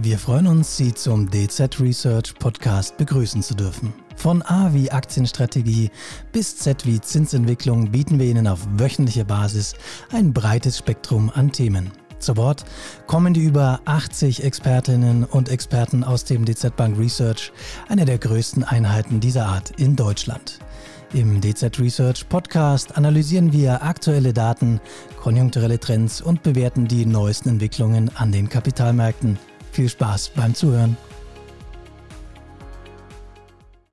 Wir freuen uns, Sie zum DZ Research Podcast begrüßen zu dürfen. Von A wie Aktienstrategie bis Z wie Zinsentwicklung bieten wir Ihnen auf wöchentlicher Basis ein breites Spektrum an Themen. Zu Wort kommen die über 80 Expertinnen und Experten aus dem DZ Bank Research, einer der größten Einheiten dieser Art in Deutschland. Im DZ Research Podcast analysieren wir aktuelle Daten, konjunkturelle Trends und bewerten die neuesten Entwicklungen an den Kapitalmärkten. Viel Spaß beim Zuhören.